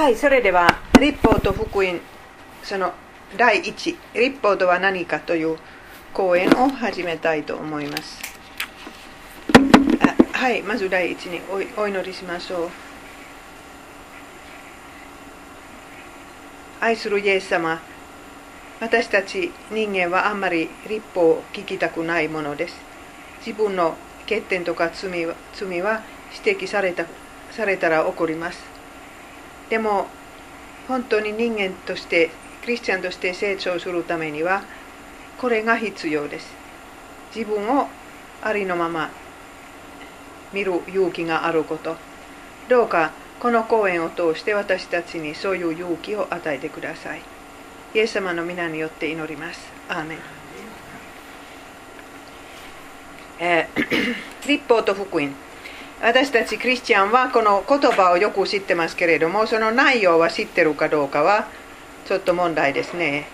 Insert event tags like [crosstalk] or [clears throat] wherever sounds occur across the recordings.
はいそれでは立法と福音その第一。立法とは何かという講演を始めたいと思います。はいまず第一におお祈りしましょう。愛するイエス様私たち人間はあんまり立法を聞きたくないものです。自分の欠点とか罪は罪は指摘されたされたら怒ります。でも本当に人間としてクリスチャンとして成長するためにはこれが必要です。自分をありのまま見る勇気があること。どうかこの講演を通して私たちにそういう勇気を与えてください。イエス様の皆によって祈ります。アーメン。えー、[coughs] 立法と福音。私たちクリスチャンはこの言葉をよく知ってますけれどもその内容は知ってるかどうかはちょっと問題ですね。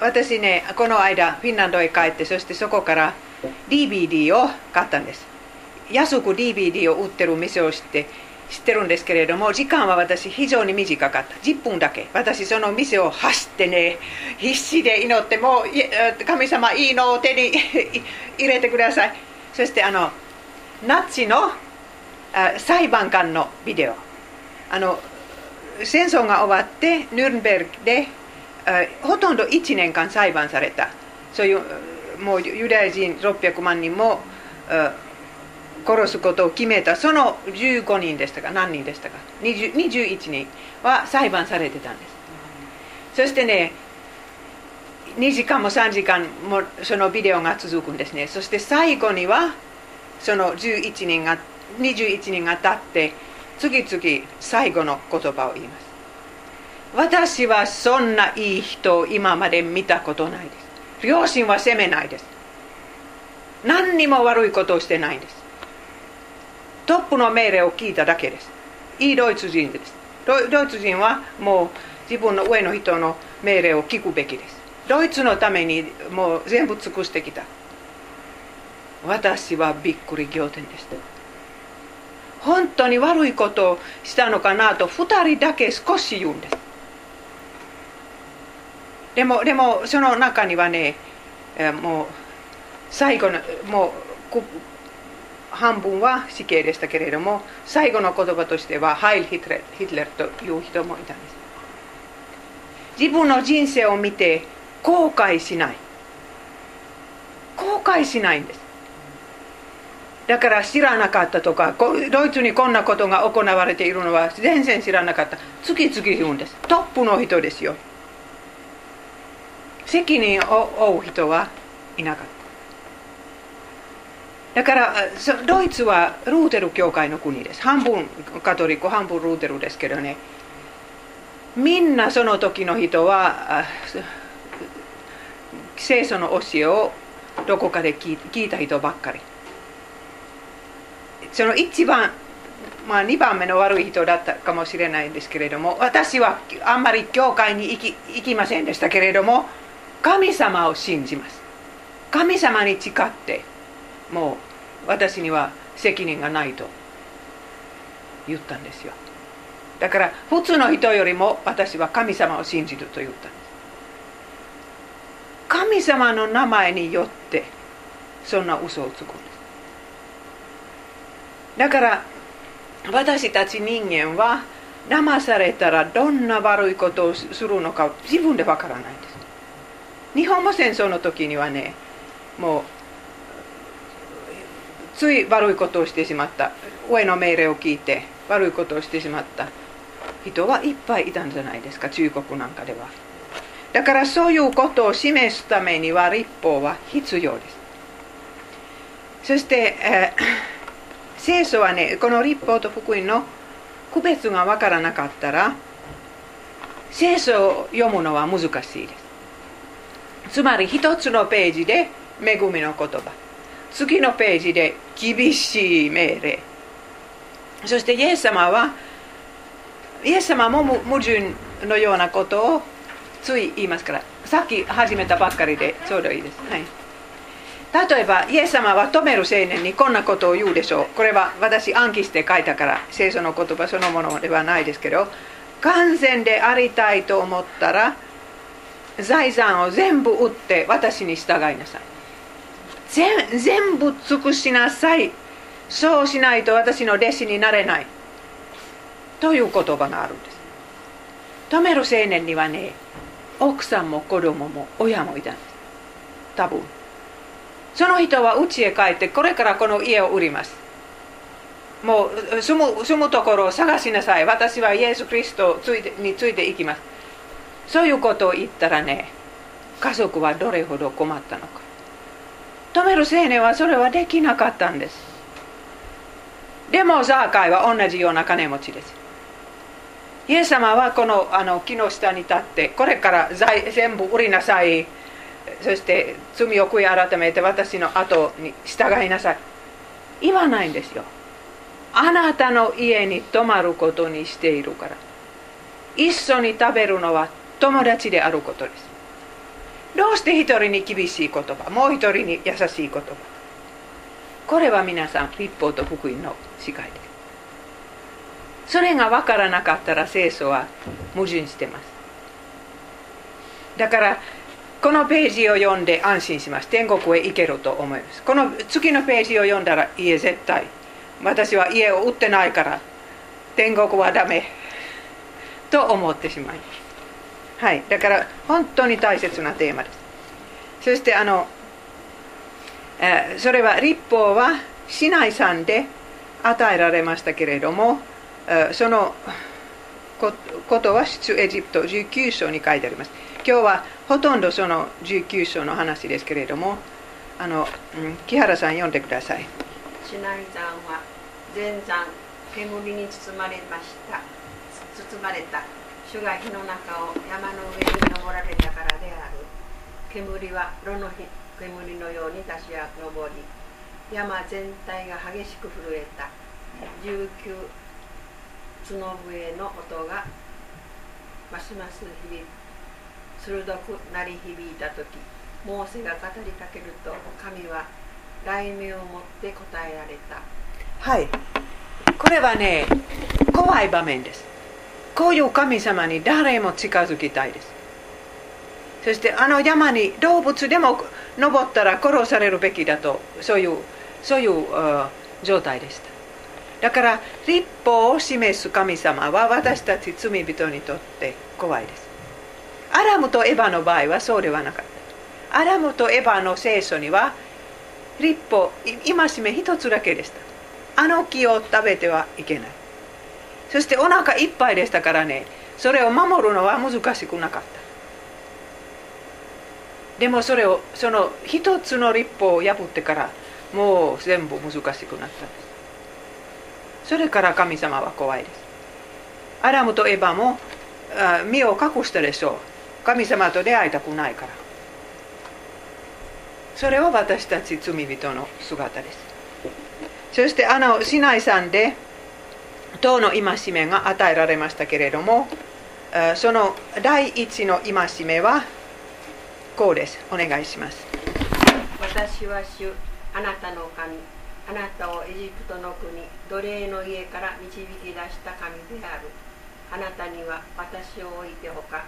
私ねこの間フィンランドへ帰ってそしてそこから DVD を買ったんです。安く DVD を売ってる店を知って知ってるんですけれども時間は私非常に短かった。10分だけ。私その店を走ってね必死で祈ってもう神様いいのを手に [laughs] 入れてください。そしてあのナチの裁判官のビデオ。あの戦争が終わってヌルンベルクでほとんど1年間裁判された。そういうもうユダヤ人600万人も殺すことを決めた。その15人でしたか何人でしたか。21人は裁判されてたんです。そしてね2時間も3時間もそのビデオが続くんですね。そして最後にはその11人が21人が立って次々最後の言葉を言います。私はそんないい人を今まで見たことないです。両親は責めないです。何にも悪いことをしてないんです。トップの命令を聞いただけです。いいドイツ人です。ドイツ人はもう自分の上の人の命令を聞くべきです。ドイツのためにもう全部尽くしてきた。私はびっくり仰天でした。本当に悪いことをしたのかなと2人だけ少し言うんです。でもでもその中にはねもう最後のもう半分は死刑でしたけれども最後の言葉としては「ハイル・ヒトレヒトレという人もいたんです。自分の人生を見て後悔しない。後悔しないんです。だから知らなかったとかドイツにこんなことが行われているのは全然知らなかった。次々言うんです。トップの人ですよ。責任を負う人はいなかった。だからドイツはルーテル教会の国です。半分カトリック半分ルーテルですけどね。みんなその時の人は聖書の教えをどこかで聞いた人ばっかり。その一番、まあ、2番目の悪い人だったかもしれないんですけれども私はあんまり教会に行き行きませんでしたけれども神様を信じます。神様に誓ってもう私には責任がないと言ったんですよ。だから普通の人よりも私は神様を信じると言ったんです。神様の名前によってそんな嘘をつく。んですだから私たち人間は騙されたらどんな悪いことをするのか自分でわからないんです。日本も戦争の時にはねもうつい悪いことをしてしまった。上の命令を聞いて悪いことをしてしまった。人はいっぱいいたんじゃないですか中国なんかでは。だからそういうことを示すためには立法は必要です。そして、えー聖書はねこの立法と福音の区別が分からなかったら聖書を読むのは難しいです。つまり一つのページで恵みの言葉次のページで厳しい命令そしてイエス様はイエス様も矛盾のようなことをつい言いますからさっき始めたばっかりでちょうどいいです、はい。例えばイエス様は止める青年にこんなことを言うでしょう。これは私暗記して書いたから聖書の言葉そのものではないですけど完全でありたいと思ったら財産を全部売って私に従いなさい。全部尽くしなさい。そうしないと私の弟子になれない。という言葉があるんです。止める青年にはね奥さんも子供も親もいたんです。多分。その人は家へ帰ってこれからこの家を売ります。もう住む住むところを探しなさい。私はイエス・キリストについていきます。そういうことを言ったらね家族はどれほど困ったのか。止める青年はそれはできなかったんです。でもザーカイは同じような金持ちです。イエス様はこのあの木の下に立ってこれから全部売りなさい。そして罪を悔い改めて私の後に従いなさい。言わないんですよ。あなたの家に泊まることにしているから。一緒に食べるのは友達であることです。どうして一人に厳しい言葉もう一人に優しい言葉。これは皆さん立法と福音の違いです。それが分からなかったら聖書は矛盾してます。だからこのページを読んで安心します。天国へ行けると思います。この次のページを読んだらいえ絶対。私は家を売ってないから天国はダメと思ってしまいます。はい。だから本当に大切なテーマです。そしてあの、えー、それは立法は市内さんで与えられましたけれども、えー、そのことは出エジプト19章に書いてあります。今日はほとんどその19章の話ですけれどもあの、うん、木原さん読んでください。市内山は全山煙に包まれました。包まれた。主が火の中を山の上に登られたからである。煙は炉の煙のように立ち上り山全体が激しく震えた。19角笛の音がますます響く鋭く鳴り響いた時モーセが語りかけると神は雷鳴をもって答えられた。はい。これはね怖い場面です。こういう神様に誰も近づきたいです。そしてあの山に動物でも登ったら殺されるべきだとそういうそういう、状態でした。だから立法を示す神様は私たち罪人にとって怖いです。アラムとエヴァの場合はそうではなかった。アラムとエヴァの聖書には立法戒め一つだけでした。あの木を食べてはいけない。そしてお腹いっぱいでしたからねそれを守るのは難しくなかった。でもそれをその一つの立法を破ってからもう全部難しくなった。んですそれから神様は怖いです。アラムとエヴァも身を隠したでしょう。神様と出会いたくないから。それは私たち罪人の姿です。そしてあの市内さんで党の戒めが与えられましたけれどもその第一の戒めはこうです。お願いします。私は主あなたの神。あなたをエジプトの国奴隷の家から導き出した神である。あなたには私を置いてほか。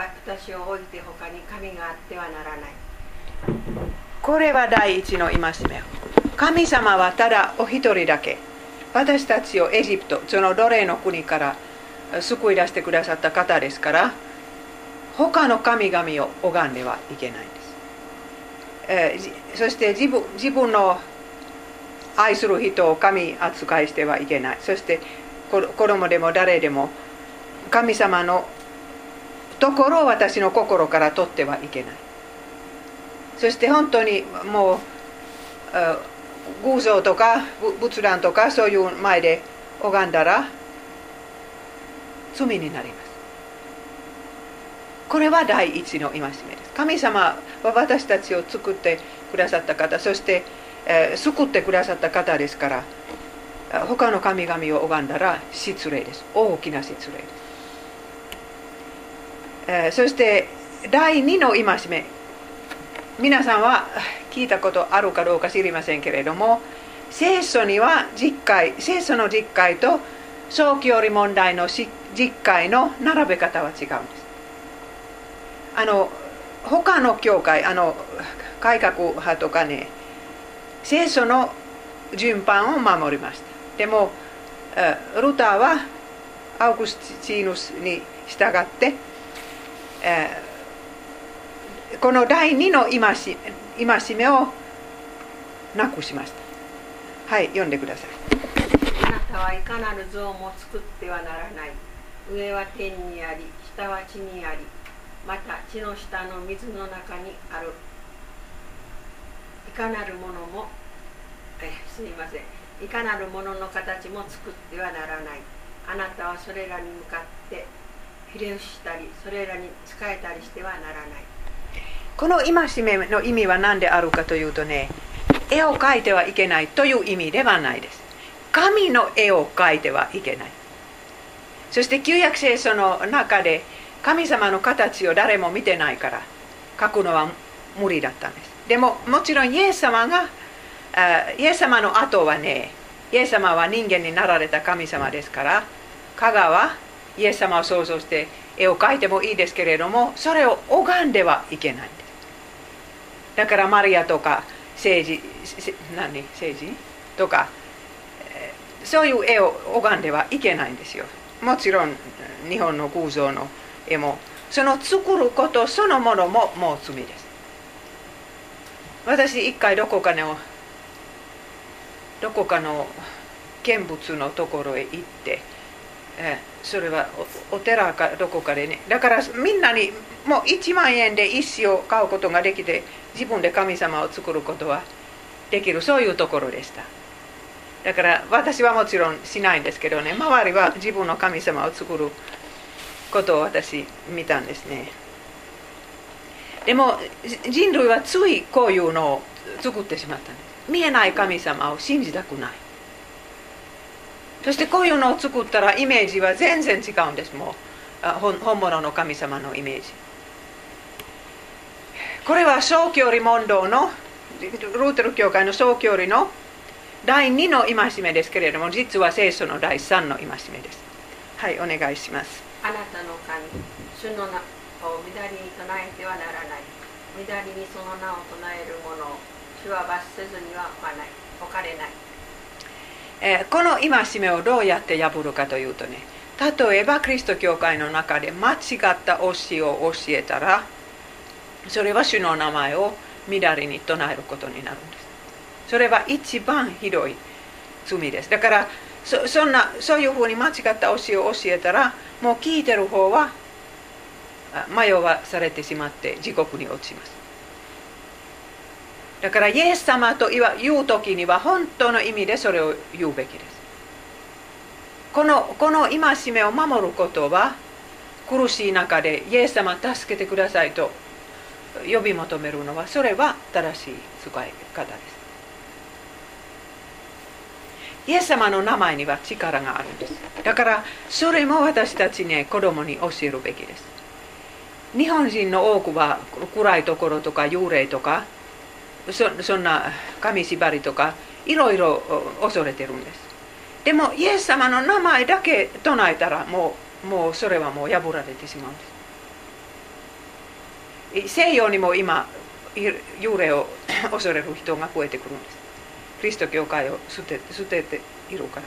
私を置いて他に神があってはならない。これは第一の戒め神様はただお一人だけ。私たちをエジプトその奴隷の国から救い出してくださった方ですから他の神々を拝んではいけないんです、えー、そして自分自分の愛する人を神扱いしてはいけない。そして子供でも誰でも神様のところを私の心から取ってはいけない。そして本当にもう偶像とか仏壇とかそういう前で拝んだら罪になります。これは第一の戒めです。神様は私たちを作ってくださった方そして、えー、救ってくださった方ですから他の神々を拝んだら失礼です。大きな失礼です、えー、そして第二の戒め。皆さんは聞いたことあるかどうか知りませんけれども聖書には実会聖書の実会と早期より問題の実会の並べ方は違うんです。あの他の教会あの改革派とかね聖書の順番を守りました。でもルターはアウグスチーヌスに従って、え、この第二の戒戒めをなくしました。はい読んでください。あなたはいかなる像も作ってはならない。上は天にあり下は地にあり。また地の下の水の中にある。いかなるものもえすみません。いかなるものの形も作ってはならない。あなたはそれらに向かってひれ伏したりそれらに仕えたりしてはならない。この戒めの意味は何であるかというとね絵を描いてはいけないという意味ではないです。神の絵を描いてはいけない。そして旧約聖書の中で神様の形を誰も見てないから書くのは無理だったんです。でももちろんイエス様がイエス様の後はねイエス様は人間になられた神様ですから香川イエス様を想像して絵を描いてもいいですけれどもそれを拝んではいけない。んですだからマリアとか政治何？政治とかそういう絵を拝んではいけないんですよ。もちろん日本の偶像の絵も。その作ることそのものももう罪です。私一回どこかのどこかの見物のところへ行ってそれはお寺かどこかでね。だからみんなにもう1万円で石を買うことができて自分で神様を作ることはできる。そういうところでした。だから私はもちろんしないんですけどね。周りは自分の神様を作ることを私見たんですね。でも人類はついこういうのを作ってしまったんです。見えない神様を信じたくない。そしてこういうのを作ったらイメージは全然違うんですもう。本物の神様のイメージ。これは小距離問答のルーテル教会の小距離の第2の戒めですけれども実は聖書の第3の戒めです。はいお願いします。あなたの神主の名を乱りに唱えてはならない。乱りにその名を唱える者を主は罰せずには置かない。置かれない。えー、この戒めをどうやって破るかというとね例えばキリスト教会の中で間違った教えを教えたらそれは主の名前を乱れに唱えることになるんです。それは一番ひどい罪です。だからそそんなそういうふうに間違った教えを教えたらもう聞いてる方は迷わされてしまって地獄に落ちます。だからイエス様と言う時には本当の意味でそれを言うべきです。このこの戒めを守ることは苦しい中でイエス様助けてくださいと呼び求めるのはそれは正しい使い方です。イエス様の名前には力があるんです。だからそれも私たちね子供に教えるべきです。日本人の多くは暗いところとか幽霊とかそそんな紙縛りとかいろいろ恐れてるんですでもイエス様の名前だけ唱えたらもうもうそれはもう破られてしまうんです西洋にも今幽霊を恐れる人が増えてくるんですキリスト教会を捨て捨てているから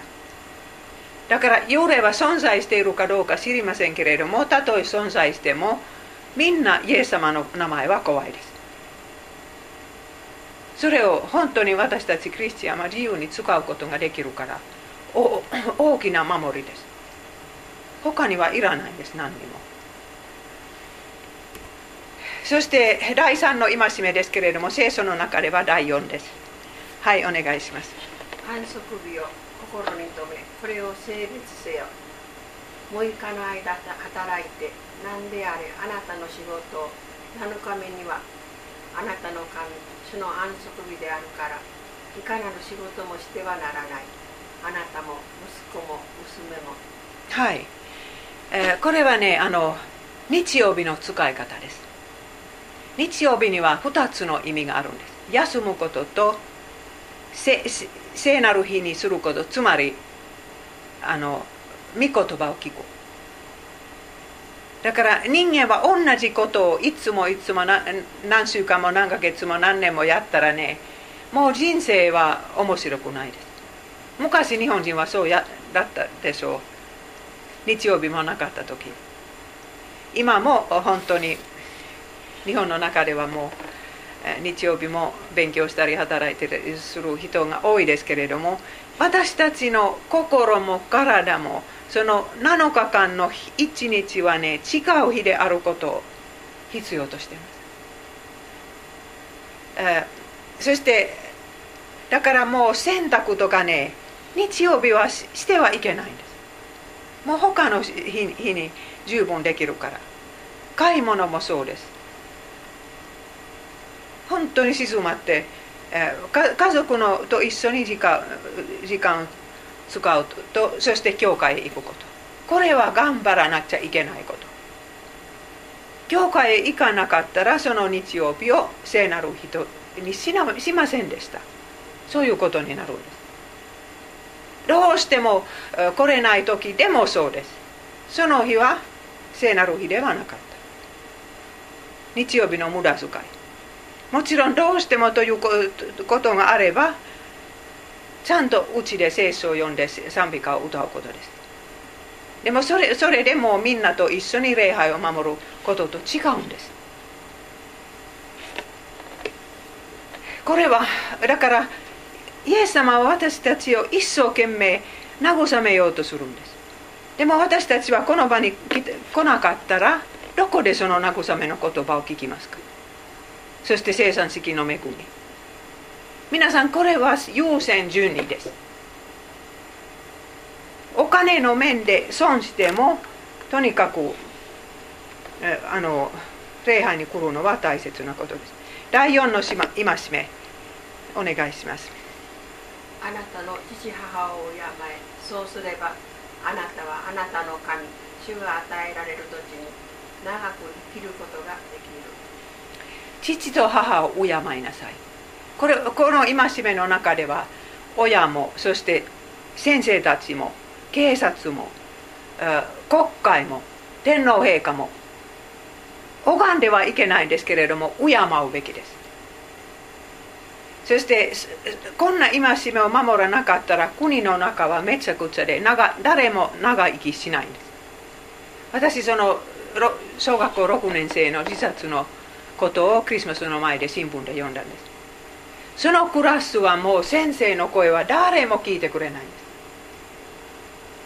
だから幽霊は存在しているかどうか知りませんけれどもたとえ存在してもみんなイエス様の名前は怖いですそれを本当に私たちクリスチャンは自由に使うことができるから大きな守りです。他にはいらないんです何にも。そして第3の戒めですけれども聖書の中では第4です。はいお願いします。反則日を心に留めこれを成立せよ。6日の間働いて何であれあなたの仕事を7日目にはあなたの神主の安息日であるからいかなる仕事もしてはならない。あなたも息子も娘も。はい、えー、これはねあの日曜日の使い方です。日曜日には2つの意味があるんです。休むことと聖なる日にすることつまりあの御言葉を聞く。だから人間は同じことをいつもいつも何週間も何ヶ月も何年もやったらねもう人生は面白くないです。昔日本人はそうやだったでしょう。日曜日もなかった時。今も本当に日本の中ではもう日曜日も勉強したり働いたりする人が多いですけれども私たちの心も体もその7日間の1日はね違う日であることを必要としています、そしてだからもう洗濯とかね日曜日はしてはいけないんです。もう他の日に十分できるから。買い物もそうです。本当に静まって、家族のと一緒に時間時間使うとそして教会へ行くこと。これは頑張らなくちゃいけないこと。教会へ行かなかったらその日曜日を聖なる人にしなしませんでした。そういうことになるんです。どうしても来れない時でもそうです。その日は聖なる日ではなかった。日曜日の無駄遣い。もちろんどうしてもということがあればちゃんとうちで聖書を読んで賛美歌を歌うことです。でもそれそれでもみんなと一緒に礼拝を守ることと違うんです。これはだからイエス様は私たちを一生懸命慰めようとするんです。でも私たちはこの場に来なかったらどこでその慰めの言葉を聞きますか？そして生産式の恵み。皆さんこれは優先順位です。お金の面で損してもとにかくあの礼拝に来るのは大切なことです。第4の戒めお願いします。あなたの父母を敬えそうすればあなたはあなたの神主が与えられる土地に長く生きることができる。父と母を敬いなさいこれこの戒めの中では親もそして先生たちも警察も国会も天皇陛下も拝んではいけないんですけれども敬うべきです。そしてこんな戒めを守らなかったら国の中はめちゃくちゃで長誰も長生きしないんです。私その小学校6年生の自殺のことをクリスマスの前で新聞で読んだんです。そのクラスはもう先生の声は誰も聞いてくれないんで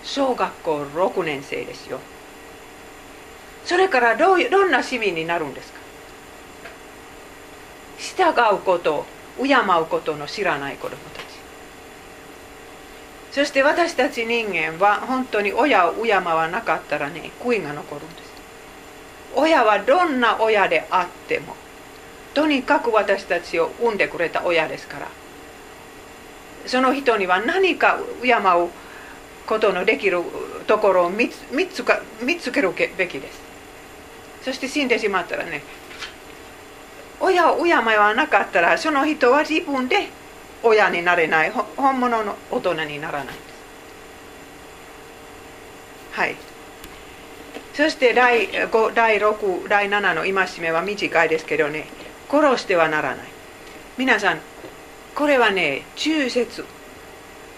す。小学校6年生ですよ。それからどうどんな市民になるんですか？従うこと敬うことの知らない子供たち。そして私たち人間は本当に親を敬わなかったらね悔いが残るんです。親はどんな親であってもとにかく私たちを産んでくれた親ですから。その人には何か敬うことのできるところを見つか見つけるべきです。そして死んでしまったらね親を敬わなかったらその人は自分で親になれない。本物の大人にならないです。はい。そして第5第6第7の戒めは短いですけどね。殺してはならない。皆さんこれはね中節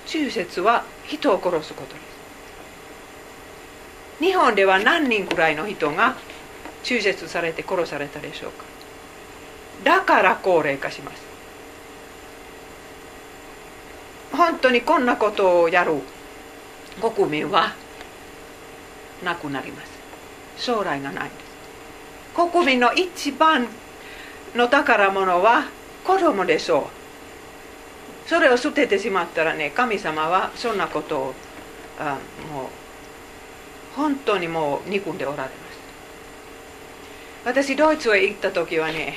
中節は人を殺すことです。日本では何人くらいの人が中絶されて殺されたでしょうか。だから高齢化します。本当にこんなことをやる国民はなくなります。将来がないです。国民の一番の宝物は子供でしょう。それを捨ててしまったらね神様はそんなことをあもう本当にもう憎んでおられます。私ドイツへ行った時はね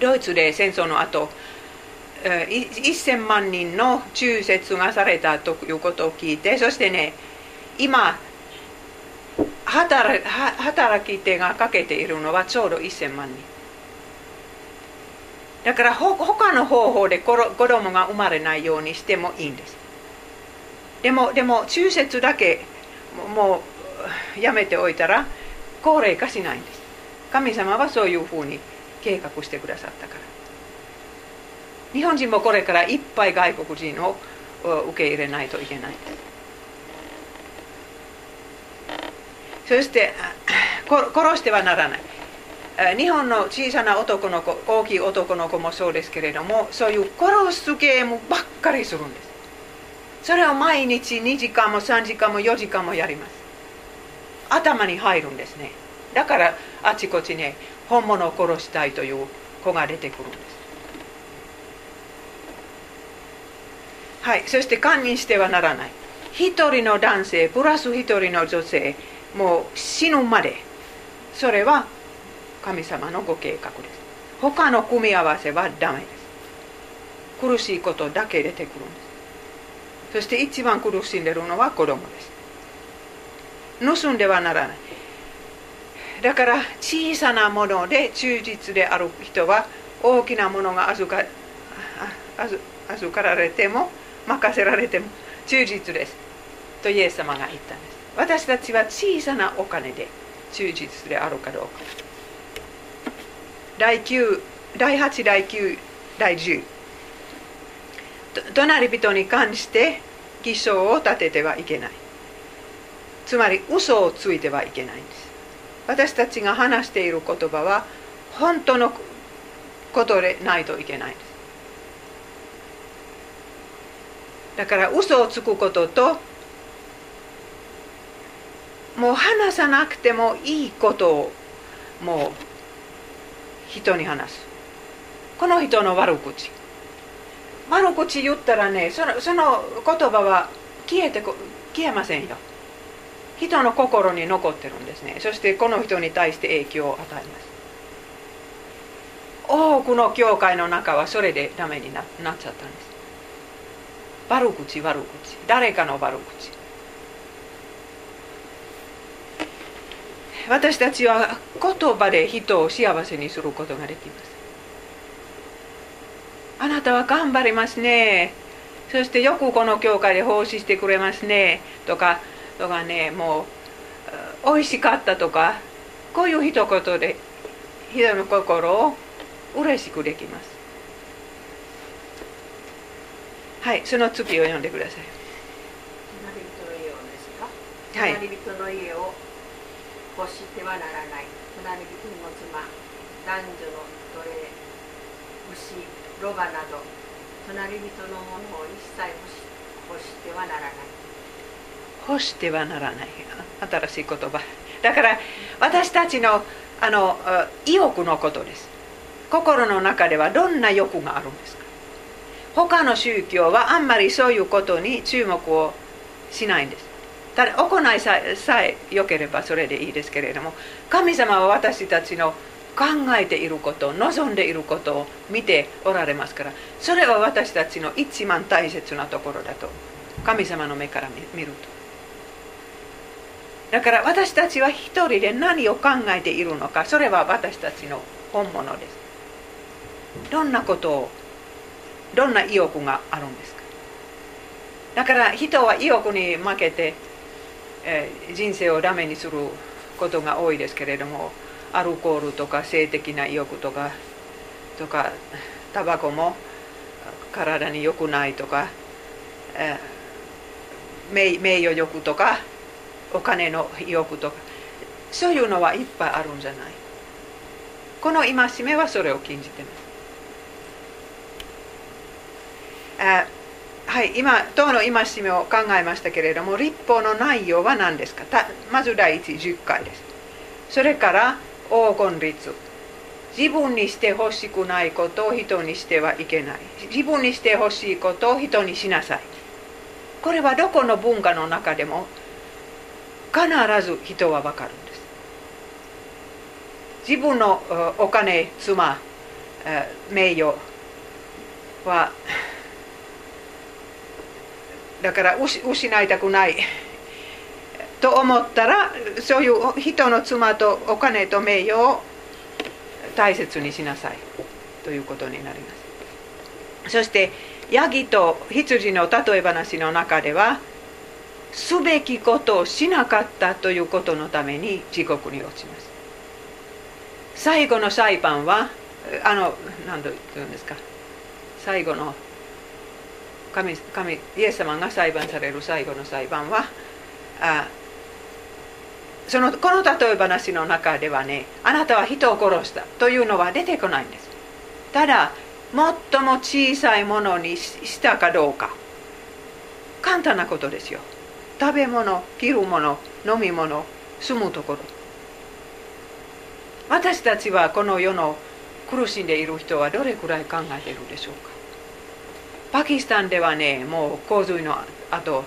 ドイツで戦争の後1000万人の中絶がされたということを聞いてそしてね今働働き手がかけているのはちょうど1000万人。だからほ他の方法で子供が生まれないようにしてもいいんです。でもでも中節だけもうやめておいたら高齢化しないんです。神様はそういうふうに計画してくださったから。日本人もこれからいっぱい外国人を受け入れないといけない。そして殺してはならない。日本の小さな男の子大きい男の子もそうですけれどもそういう殺すゲームばっかりするんです。それを毎日2時間も3時間も4時間もやります。頭に入るんですね。だからあちこちね本物を殺したいという子が出てくるんです。はいそして堪忍してはならない。一人の男性プラス一人の女性もう死ぬまで。それは神様のご計画です。他の組み合わせはダメです。苦しいことだけ出てくるんです。そして一番苦しんでるのは子供です。盗んではならない。だから小さなもので忠実である人は大きなものが預か預かられても任せられても忠実です。とイエス様が言ったんです。私たちは小さなお金で忠実であるかどうか第9第8第9第10隣人に関して偽証を立ててはいけない。つまり嘘をついてはいけないんです。私たちが話している言葉は本当のことでないといけないんです。だから嘘をつくことともう話さなくてもいいことをもう人に話す。この人の悪口。悪口言ったらねそのその言葉は消えて消えませんよ。人の心に残ってるんですね。そしてこの人に対して影響を与えます。多くの教会の中はそれでダメになっちゃったんです。悪口悪口。誰かの悪口。私たちは言葉で人を幸せにすることができます。あなたは頑張りますね。そしてよくこの教会で奉仕してくれますね。とかとかねもう美味しかったとかこういう一言で人の心を嬉しくできます。はいその次を読んでください。隣人の家をですかはい隣人の家を欲してはならない。隣人の妻男女の奴隷牛ロバなど隣人のものを一切欲し欲してはならない。欲してはならない新しい言葉。だから私たちのあの意欲のことです。心の中ではどんな欲があるんですか。他の宗教はあんまりそういうことに注目をしないんです。ただ行いさえさえ良ければそれでいいですけれども神様は私たちの考えていること望んでいることを見ておられますからそれは私たちの一番大切なところだと神様の目から見ると。だから私たちは一人で何を考えているのかそれは私たちの本物です。どんなことをどんな意欲があるんですか。だから人は意欲に負けて、えー人生をダメにすることが多いですけれどもアルコールとか性的な意欲とかとかタバコも体に良くないとか、えー名誉欲とかお金の意欲とかそういうのはいっぱいあるんじゃない。この戒めはそれを禁じてます。あはい、今、当の戒めを考えましたけれども、立法の内容は何ですか？まず第一、10回です。それから、黄金律。自分にしてほしくないことを人にしてはいけない。自分にしてほしいことを人にしなさい。これはどこの文化の中でも必ず人は分かるんです。自分のお金、妻、名誉はだから失いたくない。と思ったらそういう人の妻とお金と名誉を大切にしなさい。ということになります。そしてヤギと羊の例え話の中ではすべきことをしなかったということのために地獄に落ちます。最後の裁判はあの何と言うんですか。最後の神神イエス様が裁判される最後の裁判はあそのこの例え話の中ではねあなたは人を殺したというのは出てこないんですただ最も小さいものにしたかどうか簡単なことですよ食べ物着るもの飲み物住むところ私たちはこの世の苦しんでいる人はどれくらい考えているでしょうかパキスタンではねもう洪水の後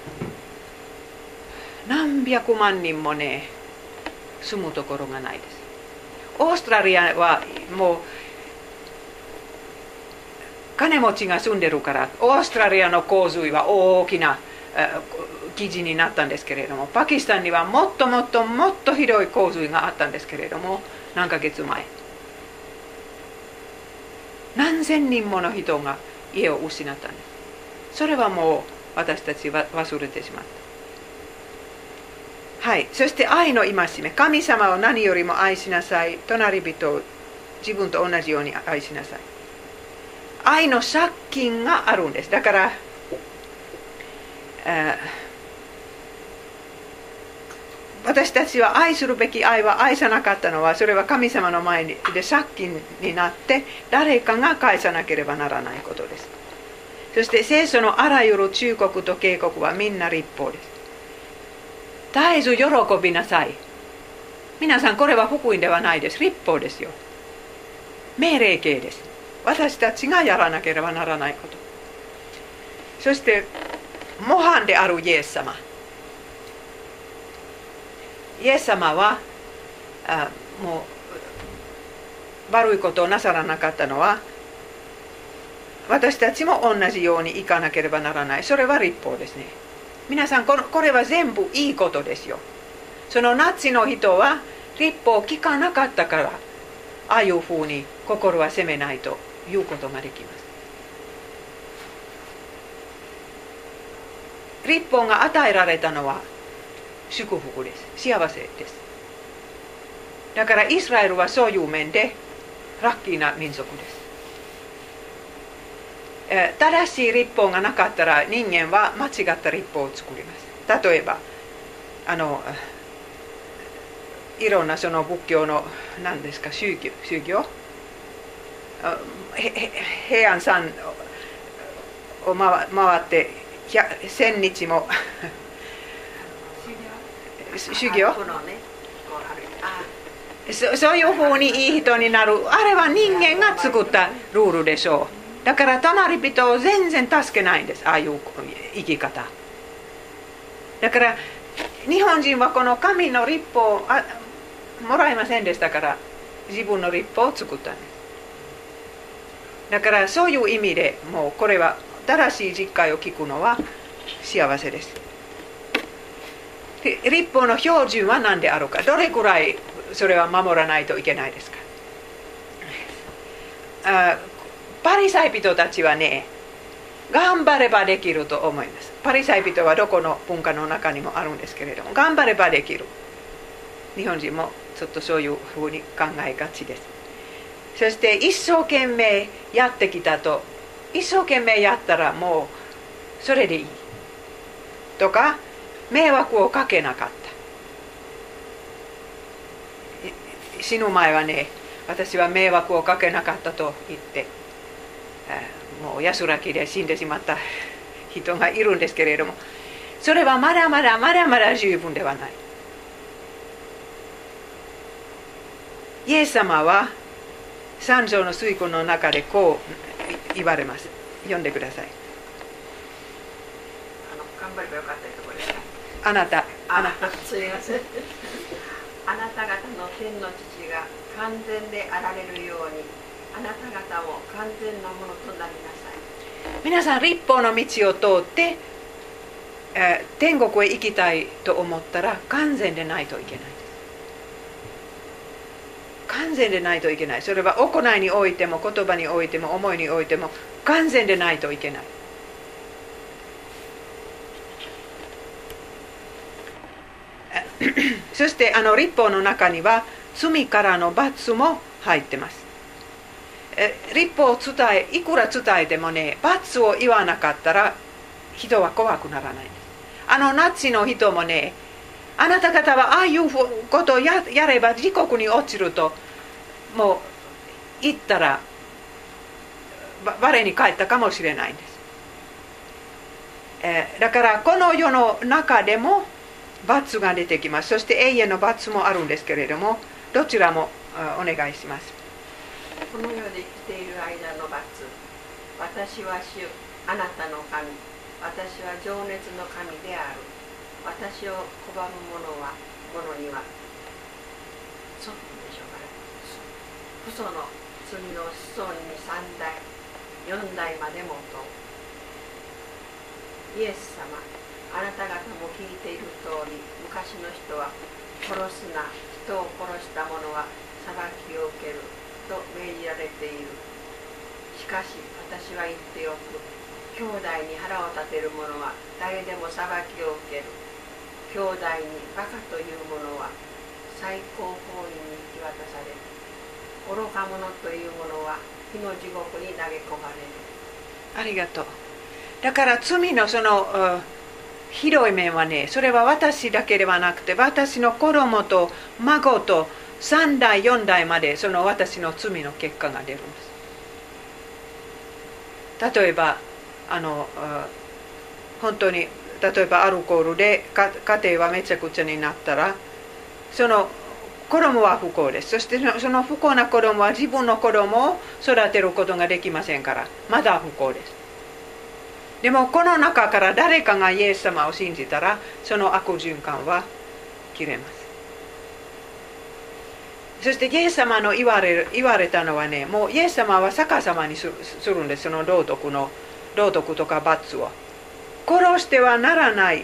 何百万人もね住むところがないです。オーストラリアはもう金持ちが住んでるからオーストラリアの洪水は大きな記事になったんですけれどもパキスタンにはもっともっともっとひどい洪水があったんですけれども何ヶ月前。何千人もの人が家を失ったんですそれはもう私たちは忘れてしまった。はい。そして愛の戒め。神様を何よりも愛しなさい。隣人を自分と同じように愛しなさい。愛の借金があるんです。だから、えー私たちは愛するべき愛は愛さなかったのはそれは神様の前で借金になって誰かが返さなければならないことです。そして聖書のあらゆる忠告と警告はみんな立法です。絶えず喜びなさい。皆さんこれは福音ではないです。立法ですよ。命令形です。私たちがやらなければならないこと。そして模範であるイエス様。イエス様はあもう悪いことをなさらなかったのは私たちも同じようにいかなければならない。それは立法ですね。皆さんこのこれは全部いいことですよ。そのナチの人は立法を聞かなかったからああいうふうに心は責めないということができます。立法が与えられたのは祝福です幸せです。だからイスラエルはそういう面でラッキーな民族です。正しい立法がなかったら人間は間違った立法を作ります。例えばあのいろんなその仏教の何ですか宗教宗教？平安さんを回って千日も修行？そそういうふうにいい人になる。あれは人間が作ったルールでしょう。だから隣人を全然助けないんです。ああいう生き方。だから日本人はこの神の立法をもらえませんでしたから自分の立法を作ったんです。だからそういう意味でもうこれは正しい実会を聞くのは幸せです。立法の標準は何であるか？どれくらいそれは守らないといけないですか？あパリサイ人たちはね頑張ればできると思います。パリサイ人はどこの文化の中にもあるんですけれども頑張ればできる。日本人もちょっとそういうふうに考えがちです。そして一生懸命やってきたと。一生懸命やったらもうそれでいい。とか迷惑をかけなかった。死ぬ前はね私は迷惑をかけなかったと言ってもう安らぎで死んでしまった人がいるんですけれどもそれはまだまだまだまだ十分ではない。イエス様は三条の水庫の中でこう言われます。読んでください。あの頑張ればよかった。あなた。あなたすみません。あなた方の天の父が完全であられるようにあなた方も完全なものとなりなさい。皆さん立法の道を通って、えー、天国へ行きたいと思ったら完全でないといけない。です完全でないといけない。それは行いにおいても言葉においても思いにおいても完全でないといけない [coughs] そしてあの立法の中には罪からの罰も入ってます。立法を伝えいくら伝えてもね罰を言わなかったら人は怖くならないんです。あのナチの人もねあなた方はああいうことをややれば自国に落ちるともう言ったら我に返ったかもしれないんです、えー、だからこの世の中でも罰が出てきます。そして永遠の罰もあるんですけれどもどちらもお願いします。この世で生きている間の罰。私は主あなたの神。私は情熱の神である。私を拒む者は者にはそうでしょうかね。父祖の罪の子孫に3代4代までもとイエス様あなた方も聞いている通り昔の人は殺すな人を殺した者は裁きを受けると命じられている。しかし私は言っておく。兄弟に腹を立てる者は誰でも裁きを受ける。兄弟にバカという者は最高法院に引き渡される。愚か者という者は火の地獄に投げ込まれる。ありがとう。だから罪のその、広い面はねそれは私だけではなくて私の子供と孫と3代4代までその私の罪の結果が出るんです。例えばあの本当に例えばアルコールで家庭はめちゃくちゃになったらその子供は不幸です。そしてその不幸な子供は自分の子供を育てることができませんからまだ不幸です。でもこの中から誰かがイエス様を信じたらその悪循環は切れます。そしてイエス様の言われ言われたのはねもうイエス様は逆さまにするんですその道徳の道徳とか罰を。殺してはならない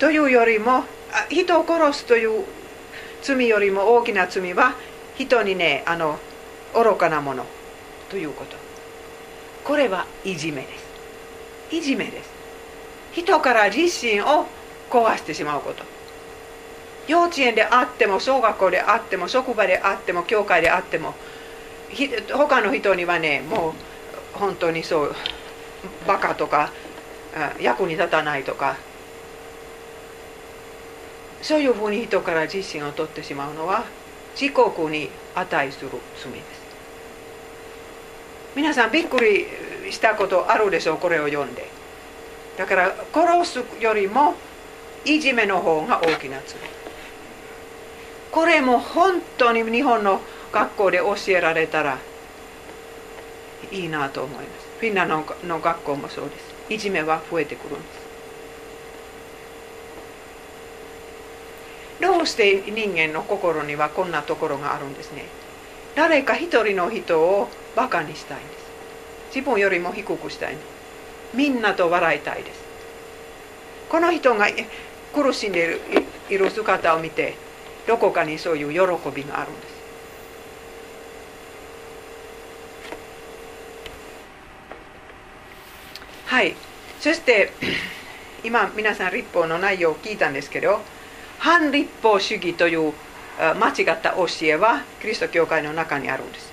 というよりも人を殺すという罪よりも大きな罪は人にねあの愚かなものということ。これはいじめです。いじめです。人から自身を壊してしまうこと。幼稚園であっても小学校であっても職場であっても教会であっても他の人にはねもう本当にそうバカとか役に立たないとか。そういうふうに人から自身を取ってしまうのは自国に値する罪です。皆さんびっくりしたことあるでしょうこれを読んで。だから殺すよりもいじめの方が大きな罪。これも本当に日本の学校で教えられたらいいなと思います。フィンランドの学校もそうです。いじめは増えてくるんです。どうして人間の心にはこんなところがあるんですね。誰か一人の人をバカにしたいんです。自分よりも低くしたい。みんなと笑いたいです。この人が苦しんでいる姿を見てどこかにそういう喜びがあるんです。はい。そして [clears throat] 今皆さん立法の内容を聞いたんですけど反立法主義という間違った教えはキリスト教会の中にあるんです。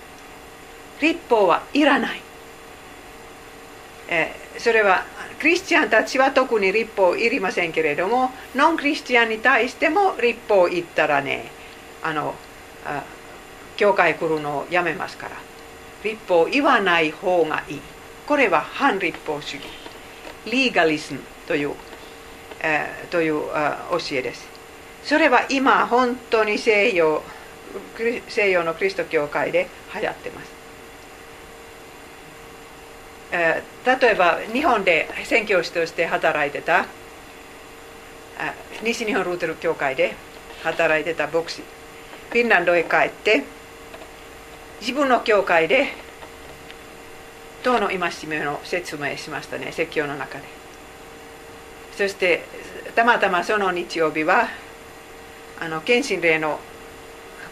立法はいらない。えそれはクリスチャンたちは特に立法いりませんけれどもノンクリスチャンに対しても立法言ったらねあのあ教会来るのをやめますから。立法言わない方がいい。これは反立法主義。リーガリスムという、えー、という教えです。それは今本当に西洋西洋のキリスト教会で流行ってます、例えば日本で宣教師として働いてた西日本ルーテル教会で働いてた牧師フィンランドへ帰って自分の教会で党の戒めの説明しましたね説教の中で。そしてたまたまその日曜日はあの献身令の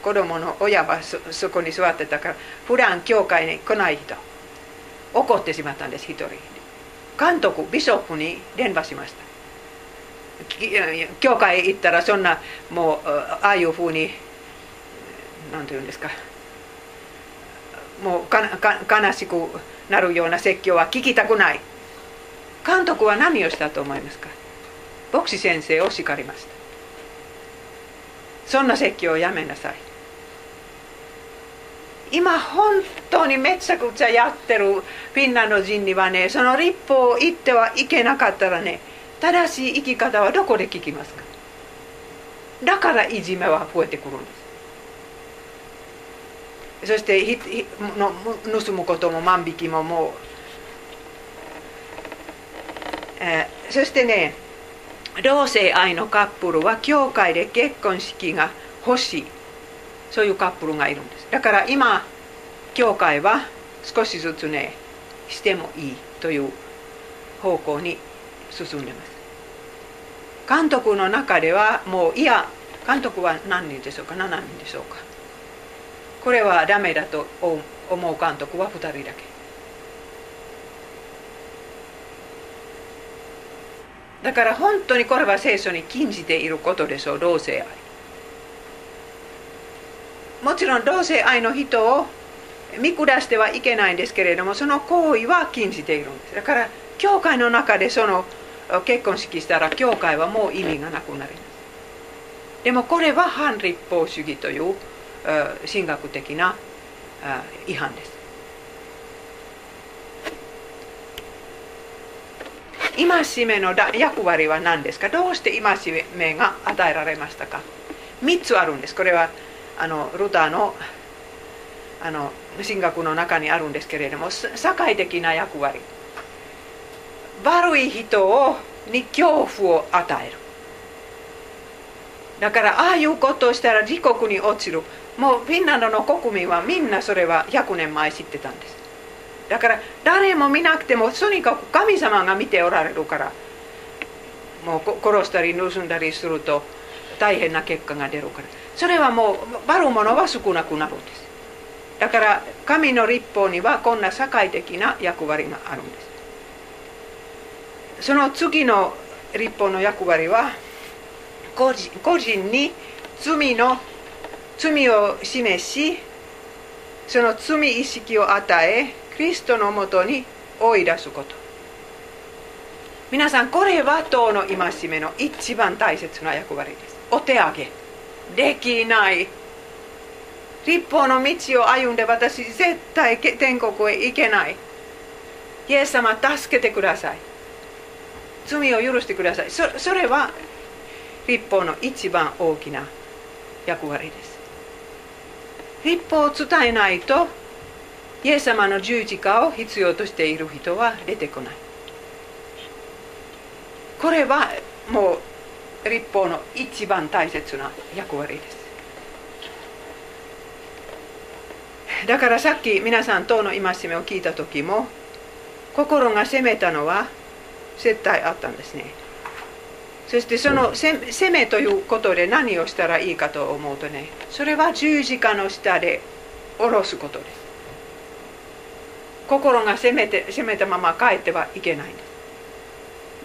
子供の親はそこに座ってたから普段教会に来ない人。怒ってしまったんです一人。監督ビショップに電話しました。教会行ったらそんなもうああいうふうに何て言うんですか。もう悲しくなるような説教は聞きたくない。監督は何をしたと思いますか。牧師先生を叱りました。そんな説教をやめなさい。今本当にめちゃくちゃやってるフィンランド人にはねその立法を言ってはいけなかったらね正しい生き方はどこで聞きますか？だからいじめは増えてくるんです。そしてひひの盗むことも万引きももう、えー、そしてね同性愛のカップルは教会で結婚式が欲しい。そういうカップルがいるんです。だから今教会は少しずつねしてもいいという方向に進んでます。監督の中ではもういや監督は何人でしょうか？7人でしょうか？これはダメだと思う監督は2人だけ。だから本当にこれは聖書に禁じていることでしょう。同性愛もちろん同性愛の人を見下してはいけないんですけれどもその行為は禁じているんです。だから教会の中でその結婚式したら教会はもう意味がなくなります。でもこれは反立法主義という神学的な違反です。戒めの役割は何ですか？どうして戒めが与えられましたか？3つあるんです。これはあのルターのあの神学の中にあるんですけれども社会的な役割。悪い人をに恐怖を与える。だからああいうことをしたら自国に落ちる。もうフィンランドの国民はみんなそれは100年前知ってたんです。だから誰も見なくてもとにかく神様が見ておられるからもう殺したり盗んだりすると大変な結果が出るから。それはもう悪るものは少なくなるんです。だから神の立法にはこんな社会的な役割があるんです。その次の立法の役割は個人に罪の罪を示しその罪意識を与えキリストのもとに追い出すこと。皆さんこれは党の戒めの一番大切な役割です。お手上げ。できない。立法の道を歩んで私絶対天国へ行けない。イエス様助けてください。罪を許してください。そそれは立法の一番大きな役割です。立法を伝えないとイエス様の十字架を必要としている人は出てこない。これはもう立法の一番大切な役割ですだからさっき皆さん党の戒めを聞いた時も心が責めたのは絶対あったんですねそしてその責めということで何をしたらいいかと思うとねそれは十字架の下で下ろすことです心が責めて責めたまま帰ってはいけないんです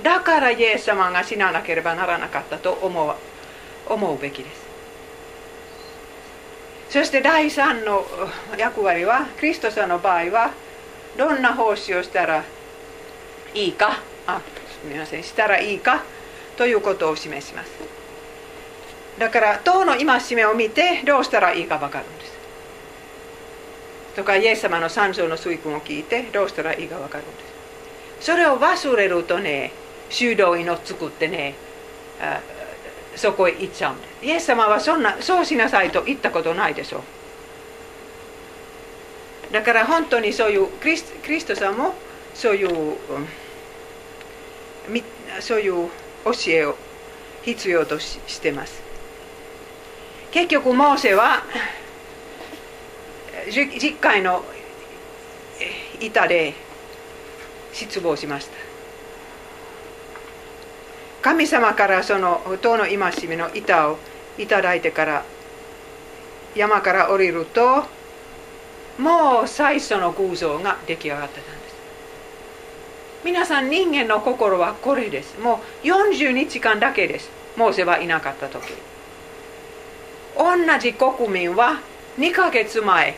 だからイエス様が死ななければならなかったと思う思うべきですそして第3の役割はクリストさんの場合はどんな奉仕をしたらいいかあすみませんしたらいいかということを示しますだから党の戒めを見てどうしたらいいか分かるんですとかイエス様の三条の水訓を聞いてどうしたらいいか分かるんですそれを忘れるとね修道院を作ってねそこへ行っちゃうんですイエス様はそんなそうしなさいと言ったことないでしょ。うだから本当にそういうクリスクリストさんもそういう、そういう教えを必要とししてます。結局モーセは実会の板で失望しました。神様からその塔の戒めの板をいただいてから山から降りるともう最初の偶像が出来上がってたんです。皆さん人間の心はこれです。もう40日間だけです。モーセはいなかった時。同じ国民は2ヶ月前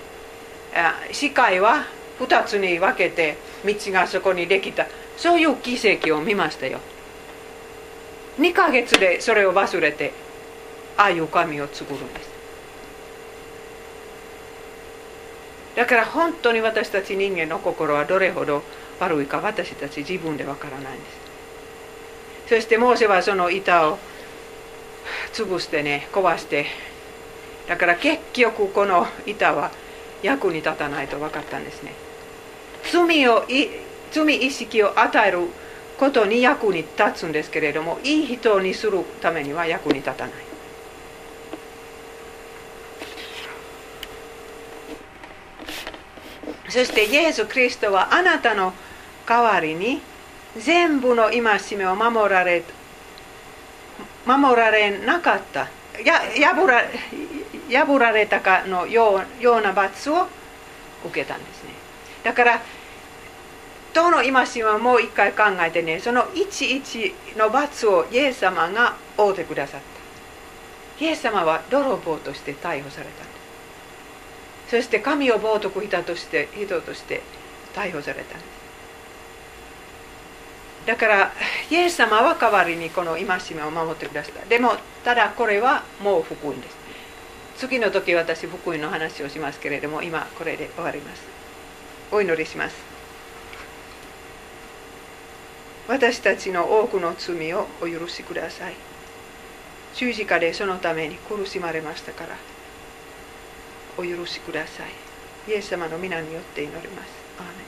視界は2つに分けて道がそこにできた。そういう奇跡を見ましたよ。2ヶ月でそれを忘れてああいう神を作るんです。だから本当に私たち人間の心はどれほど悪いか私たち自分でわからないんです。そしてモーセはその板を潰してね壊してだから結局この板は役に立たないと分かったんですね。罪を罪意識を与えることに役に立つんですけれどもいい人にするためには役に立たない。そしてイエス・キリストはあなたの代わりに全部の戒めを守られ守られなかった。や破ら破られたかのようような罰を受けたんですね。だからどの戒めはもう一回考えてねその一一の罰をイエス様が負うてくださった。イエス様は泥棒として逮捕された。そして神を冒涜したとして人として逮捕された。んですだからイエス様は代わりにこの戒めを守ってくださった。でもただこれはもう福音です。次の時私福音の話をしますけれども今これで終わります。お祈りします。私たちの多くの罪をお許しください。十字架でそのために苦しまれましたからお許しください。イエス様の皆によって祈ります。アーメ